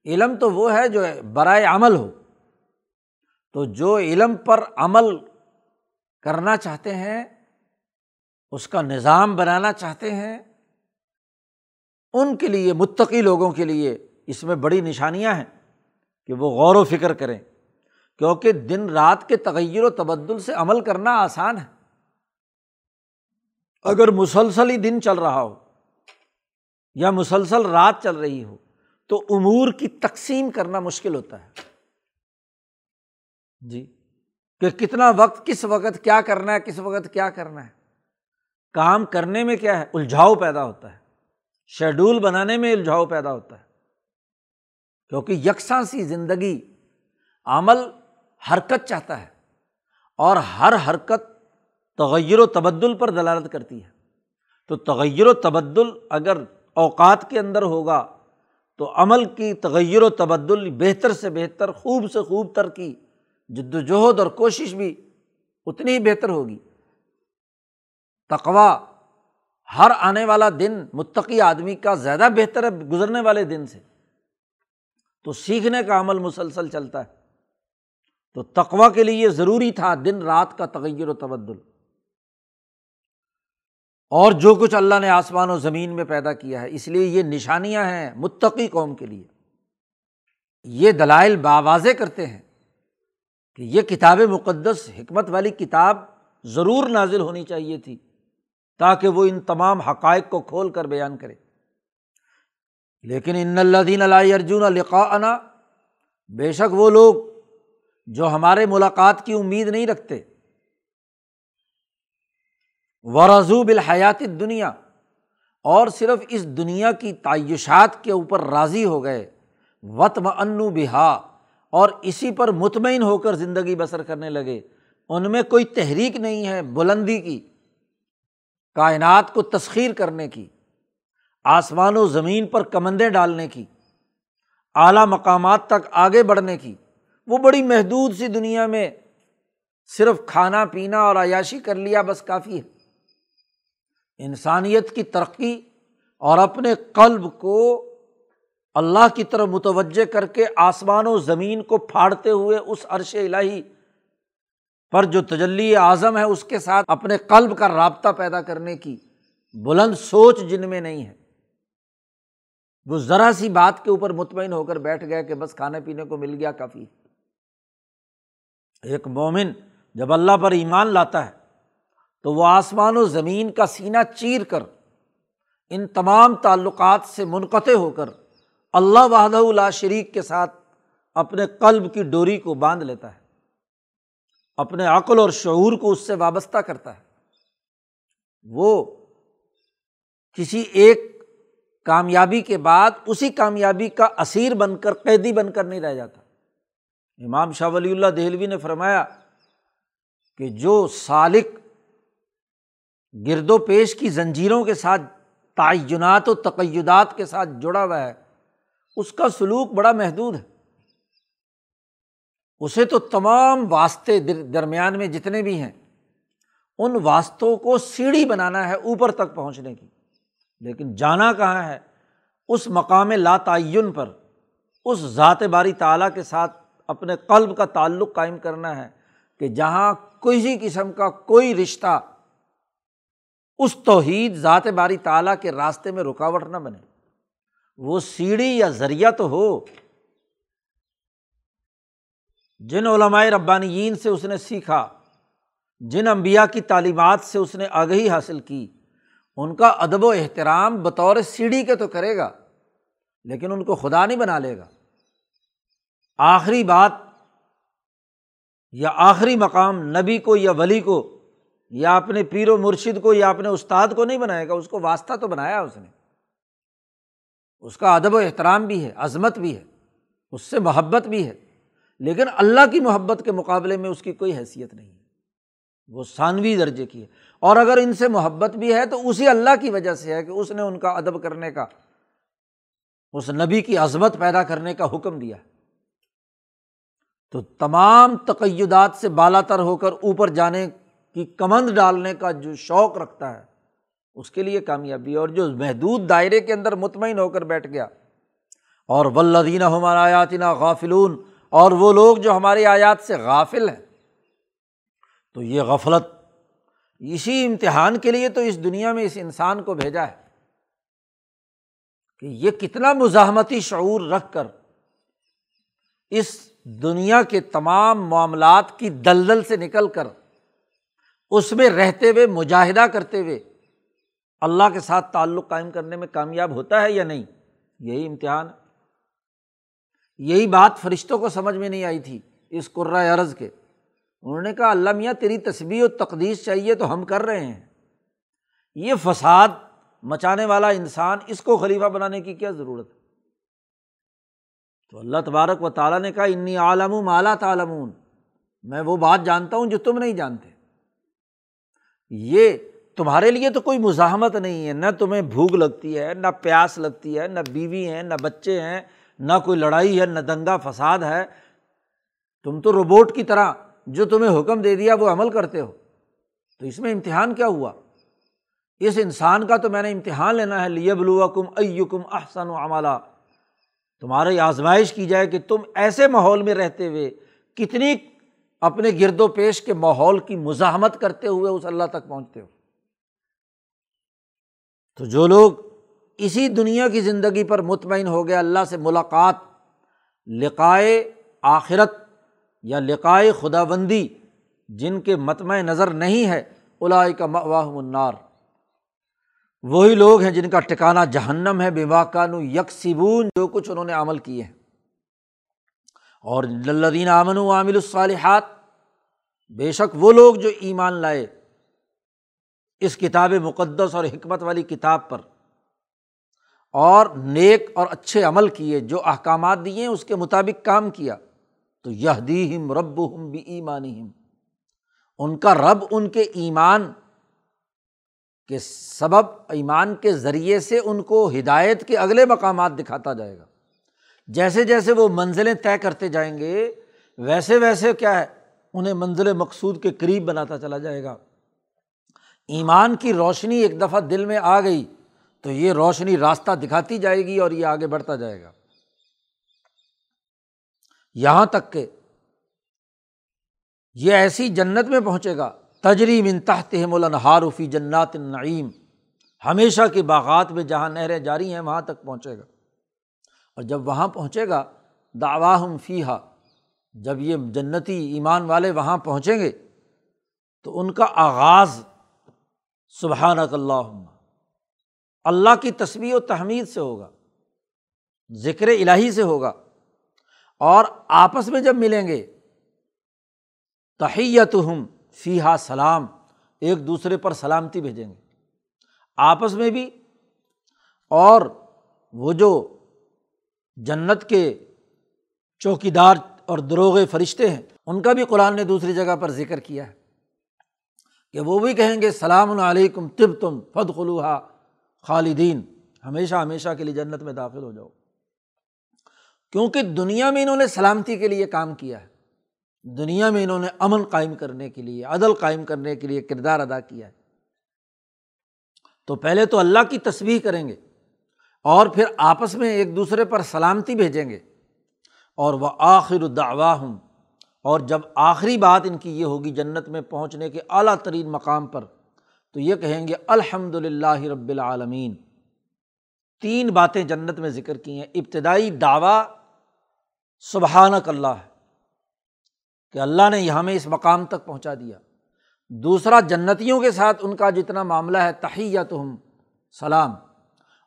علم تو وہ ہے جو برائے عمل ہو۔ تو جو علم پر عمل کرنا چاہتے ہیں، اس کا نظام بنانا چاہتے ہیں، ان کے لیے، متقی لوگوں کے لیے اس میں بڑی نشانیاں ہیں کہ وہ غور و فکر کریں، کیونکہ دن رات کے تغیر و تبدل سے عمل کرنا آسان ہے۔ اگر مسلسل ہی دن چل رہا ہو یا مسلسل رات چل رہی ہو، تو امور کی تقسیم کرنا مشکل ہوتا ہے۔ جی۔ کہ کتنا وقت، کس وقت کیا کرنا ہے، کس وقت کیا کرنا ہے۔ کام کرنے میں کیا ہے؟ الجھاؤ پیدا ہوتا ہے۔ شیڈول بنانے میں الجھاؤ پیدا ہوتا ہے۔ کیونکہ یکساں سی زندگی عمل حرکت چاہتا ہے اور ہر حرکت تغیر و تبدل پر دلالت کرتی ہے۔ تو تغیر و تبدل اگر اوقات کے اندر ہوگا تو عمل کی تغیر و تبدل بہتر سے بہتر، خوب سے خوب تر کی جد وجہد اور کوشش بھی اتنی ہی بہتر ہوگی۔ تقوا ہر آنے والا دن متقی آدمی کا زیادہ بہتر ہے گزرنے والے دن سے۔ تو سیکھنے کا عمل مسلسل چلتا ہے۔ تو تقوا کے لیے ضروری تھا دن رات کا تغیر و تبدل۔ اور جو کچھ اللہ نے آسمان و زمین میں پیدا کیا ہے، اس لیے یہ نشانیاں ہیں متقی قوم کے لیے۔ یہ دلائل باواضح کرتے ہیں۔ کہ یہ کتاب مقدس حکمت والی کتاب ضرور نازل ہونی چاہیے تھی تاکہ وہ ان تمام حقائق کو کھول کر بیان کرے۔ لیکن ان اللہ دین علیہ ارجن القاء بے شک وہ لوگ جو ہمارے ملاقات کی امید نہیں رکھتے۔ ورضو بالحیات دنیا اور صرف اس دنیا کی تعیشات کے اوپر راضی ہو گئے۔ وطم انو بہا اور اسی پر مطمئن ہو کر زندگی بسر کرنے لگے۔ ان میں کوئی تحریک نہیں ہے بلندی کی، کائنات کو تسخیر کرنے کی، آسمان و زمین پر کمندیں ڈالنے کی، اعلیٰ مقامات تک آگے بڑھنے کی۔ وہ بڑی محدود سی دنیا میں صرف کھانا پینا اور عیاشی کر لیا بس کافی ہے۔ انسانیت کی ترقی اور اپنے قلب کو اللہ کی طرف متوجہ کر کے آسمان و زمین کو پھاڑتے ہوئے اس عرش الہی پر جو تجلی اعظم ہے، اس کے ساتھ اپنے قلب کا رابطہ پیدا کرنے کی بلند سوچ جن میں نہیں ہے۔ وہ ذرا سی بات کے اوپر مطمئن ہو کر بیٹھ گئے کہ بس کھانے پینے کو مل گیا، کافی ایک مومن جب اللہ پر ایمان لاتا ہے تو وہ آسمان و زمین کا سینہ چیر کر ان تمام تعلقات سے منقطع ہو کر اللہ وحدہ اللہ شریک کے ساتھ اپنے قلب کی ڈوری کو باندھ لیتا ہے، اپنے عقل اور شعور کو اس سے وابستہ کرتا ہے۔ وہ کسی ایک کامیابی کے بعد اسی کامیابی کا اسیر بن کر، قیدی بن کر نہیں رہ جاتا۔ امام شاہ ولی اللہ دہلوی نے فرمایا کہ جو سالق گرد و پیش کی زنجیروں کے ساتھ، تعینات و تقیدات کے ساتھ جڑا ہوا ہے اس کا سلوک بڑا محدود ہے۔ اسے تو تمام واسطے درمیان میں جتنے بھی ہیں، ان واسطوں کو سیڑھی بنانا ہے اوپر تک پہنچنے کی۔ لیکن جانا کہاں ہے؟ اس مقام لا تعین پر۔ اس ذات باری تعالیٰ کے ساتھ اپنے قلب کا تعلق قائم کرنا ہے کہ جہاں کسی قسم کا کوئی رشتہ، اس توحید ذات باری تعالیٰ کے راستے میں رکاوٹ نہ بنے۔ وہ سیڑھی یا ذریعہ تو ہو۔ جن علمائے ربانیین سے اس نے سیکھا، جن امبیا کی تعلیمات سے اس نے آگہی حاصل کی، ان کا ادب و احترام بطور سیڑھی کے تو کرے گا، لیکن ان کو خدا نہیں بنا لے گا۔ آخری بات یا آخری مقام نبی کو یا ولی کو یا اپنے پیر و مرشد کو یا اپنے استاد کو نہیں بنائے گا، اس کو واسطہ تو بنایا اس نے۔ اس کا ادب و احترام بھی ہے، عظمت بھی ہے، اس سے محبت بھی ہے، لیکن اللہ کی محبت کے مقابلے میں اس کی کوئی حیثیت نہیں ہے۔ وہ ثانوی درجے کی ہے۔ اور اگر ان سے محبت بھی ہے تو اسی اللہ کی وجہ سے ہے کہ اس نے ان کا ادب کرنے کا، اس نبی کی عظمت پیدا کرنے کا حکم دیا۔ تو تمام تقیدات سے بالا تر ہو کر اوپر جانے کی کمند ڈالنے کا جو شوق رکھتا ہے اس کے لیے کامیابی اور جو محدود دائرے کے اندر مطمئن ہو کر بیٹھ گیا۔ اور ولدینہ ہمارا آیاتینہ غافلون، اور وہ لوگ جو ہماری آیات سے غافل ہیں۔ تو یہ غفلت اسی امتحان کے لیے تو اس دنیا میں اس انسان کو بھیجا ہے کہ یہ کتنا مزاحمتی شعور رکھ کر اس دنیا کے تمام معاملات کی دلدل سے نکل کر اس میں رہتے ہوئے، مجاہدہ کرتے ہوئے اللہ کے ساتھ تعلق قائم کرنے میں کامیاب ہوتا ہے یا نہیں؟ یہی امتحان یہی بات فرشتوں کو سمجھ میں نہیں آئی تھی، اس قرۂۂ عرض کے۔ انہوں نے کہا، اللہ میاں، تیری تصویر و تقدیس چاہیے تو ہم کر رہے ہیں۔ یہ فساد مچانے والا انسان اس کو خلیفہ بنانے کی کیا ضرورت ہے؟ تو اللہ تبارک و تعالیٰ نے کہا، انی عالم مالا تعالمون میں وہ بات جانتا ہوں جو تم نہیں جانتے۔ یہ تمہارے لیے تو کوئی مزاحمت نہیں ہے، نہ تمہیں بھوک لگتی ہے، نہ پیاس لگتی ہے، نہ بیوی ہیں، نہ بچے ہیں، نہ کوئی لڑائی ہے، نہ دنگا فساد ہے۔ تم تو روبوٹ کی طرح جو تمہیں حکم دے دیا وہ عمل کرتے ہو۔ تو اس میں امتحان کیا ہوا؟ اس انسان کا تو میں نے امتحان لینا ہے۔ لیب کم کم احسن و عملہ تمہاری آزمائش کی جائے کہ تم ایسے ماحول میں رہتے ہوئے کتنی اپنے گرد و پیش کے ماحول کی مزاحمت کرتے ہوئے اس اللہ تک پہنچتے ہو۔ تو جو لوگ اسی دنیا کی زندگی پر مطمئن ہو گیا اللہ سے ملاقات، لقائے آخرت یا لقائے خدا بندی جن کے متمع نظر نہیں ہے الاائے کا مواہ منار وہی لوگ ہیں جن کا ٹکانا جہنم ہے بے واقعہ یکسبون، جو کچھ انہوں نے عمل کیے ہیں۔ اور لدین امن و عامل الصالحات، بے شک وہ لوگ جو ایمان لائے۔ اس کتاب مقدس اور حکمت والی کتاب پر۔ اور نیک اور اچھے عمل کیے، جو احکامات دیے اس کے مطابق کام کیا۔ تو یہ دی ہم رب ہم بھی ایمانی ہم ان کا رب ان کے ایمان کے سبب، ایمان کے ذریعے سے ان کو ہدایت کے اگلے مقامات دکھاتا جائے گا۔ جیسے جیسے وہ منزلیں طے کرتے جائیں گے، ویسے ویسے کیا ہے، انہیں منزل مقصود کے قریب بناتا چلا جائے گا۔ ایمان کی روشنی ایک دفعہ دل میں آ گئی تو یہ روشنی راستہ دکھاتی جائے گی اور یہ آگے بڑھتا جائے گا۔ یہاں تک کہ یہ ایسی جنت میں پہنچے گا۔ تجریم ان تحت النہارفی جنات النعیم۔ ہمیشہ کے باغات میں جہاں نہریں جاری ہیں وہاں تک پہنچے گا۔ اور جب وہاں پہنچے گا، دعواہم فیحا جب یہ جنتی ایمان والے وہاں پہنچیں گے تو ان کا آغاز سبحان اللہ اللہ کی تصویر و تحمید سے ہوگا، ذکر الہی سے ہوگا۔ اور آپس میں جب ملیں گے تحیت ہم فیحا سلام، ایک دوسرے پر سلامتی بھیجیں گے۔ آپس میں بھی، اور وہ جو جنت کے چوکی دار اور دروغ فرشتے ہیں، ان کا بھی قرآن نے دوسری جگہ پر ذکر کیا ہے۔ کہ وہ بھی کہیں گے، سلام علیکم، طب تم فد خلوحا خالدین، ہمیشہ ہمیشہ کے لیے جنت میں داخل ہو جاؤ۔ کیونکہ دنیا میں انہوں نے سلامتی کے لیے کام کیا ہے، دنیا میں انہوں نے امن قائم کرنے کے لیے، عدل قائم کرنے کے لیے کردار ادا کیا ہے۔ تو پہلے تو اللہ کی تصویر کریں گے اور پھر آپس میں ایک دوسرے پر سلامتی بھیجیں گے۔ اور وہ آخر دعوا ہوں اور جب آخری بات ان کی یہ ہوگی جنت میں پہنچنے کے اعلیٰ ترین مقام پر، تو یہ کہیں گے الحمد للہ رب العالمین۔ تین باتیں جنت میں ذکر کی ہیں۔ ابتدائی دعویٰ سبحانک اللہ ہے کہ اللہ نے یہاں میں اس مقام تک پہنچا دیا۔ دوسرا، جنتیوں کے ساتھ ان کا جتنا معاملہ ہے تحیت ہم سلام۔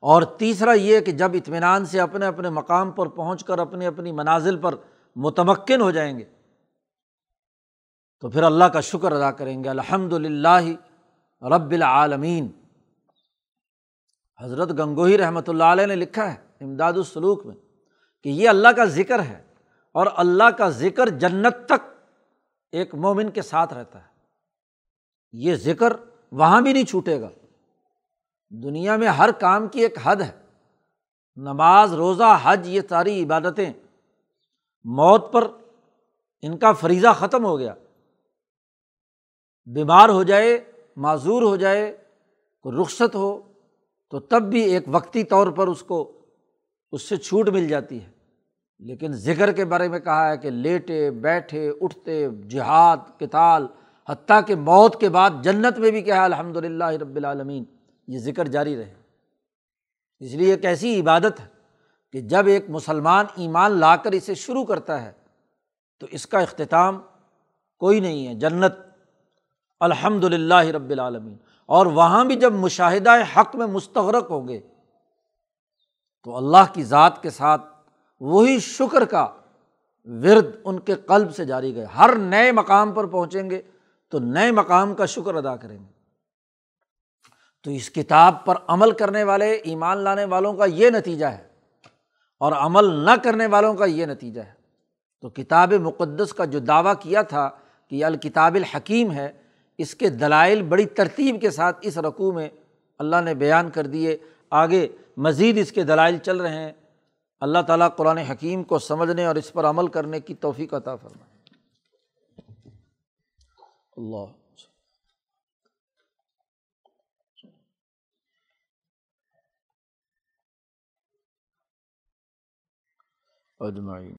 اور تیسرا یہ کہ جب اطمینان سے اپنے اپنے مقام پر پہنچ کر اپنی اپنی منازل پر متمکن ہو جائیں گے تو پھر اللہ کا شکر ادا کریں گے۔ الحمد للہ رب العالمین۔ حضرت گنگوہی رحمۃ اللہ علیہ نے لکھا ہے امداد السلوک میں کہ یہ اللہ کا ذکر ہے اور اللہ کا ذکر جنت تک ایک مومن کے ساتھ رہتا ہے۔ یہ ذکر وہاں بھی نہیں چھوٹے گا۔ دنیا میں ہر کام کی ایک حد ہے۔ نماز، روزہ، حج، یہ ساری عبادتیں موت پر ان کا فریضہ ختم ہو گیا۔ بیمار ہو جائے، معذور ہو جائے رخصت ہو، تو تب بھی ایک وقتی طور پر اس کو، اس سے چھوٹ مل جاتی ہے۔ لیکن ذکر کے بارے میں کہا ہے کہ لیٹے، بیٹھے، اٹھتے، جہاد کتال حتیٰ کہ موت کے بعد جنت میں بھی کیا ہے الحمد للہ رب العالمین، یہ ذکر جاری رہے۔ اس لیے ایک ایسی عبادت ہے کہ جب ایک مسلمان ایمان لا کر اسے شروع کرتا ہے، تو اس کا اختتام کوئی نہیں ہے، جنت الحمد للہ رب العالمین۔ اور وہاں بھی جب مشاہدہ حق میں مستغرق ہوں گے، تو اللہ کی ذات کے ساتھ وہی شکر کا ورد ان کے قلب سے جاری گئے۔ ہر نئے مقام پر پہنچیں گے تو نئے مقام کا شکر ادا کریں گے۔ تو اس کتاب پر عمل کرنے والے، ایمان لانے والوں کا یہ نتیجہ ہے اور عمل نہ کرنے والوں کا یہ نتیجہ ہے۔ تو کتاب مقدس کا جو دعویٰ کیا تھا کہ یہ الکتاب الحکیم ہے اس کے دلائل بڑی ترتیب کے ساتھ اس رقوع میں اللہ نے بیان کر دیے۔ آگے مزید اس کے دلائل چل رہے ہیں۔ اللہ تعالیٰ قرآن حکیم کو سمجھنے اور اس پر عمل کرنے کی توفیق عطا فرمائے۔ اللہ۔ اجمعین۔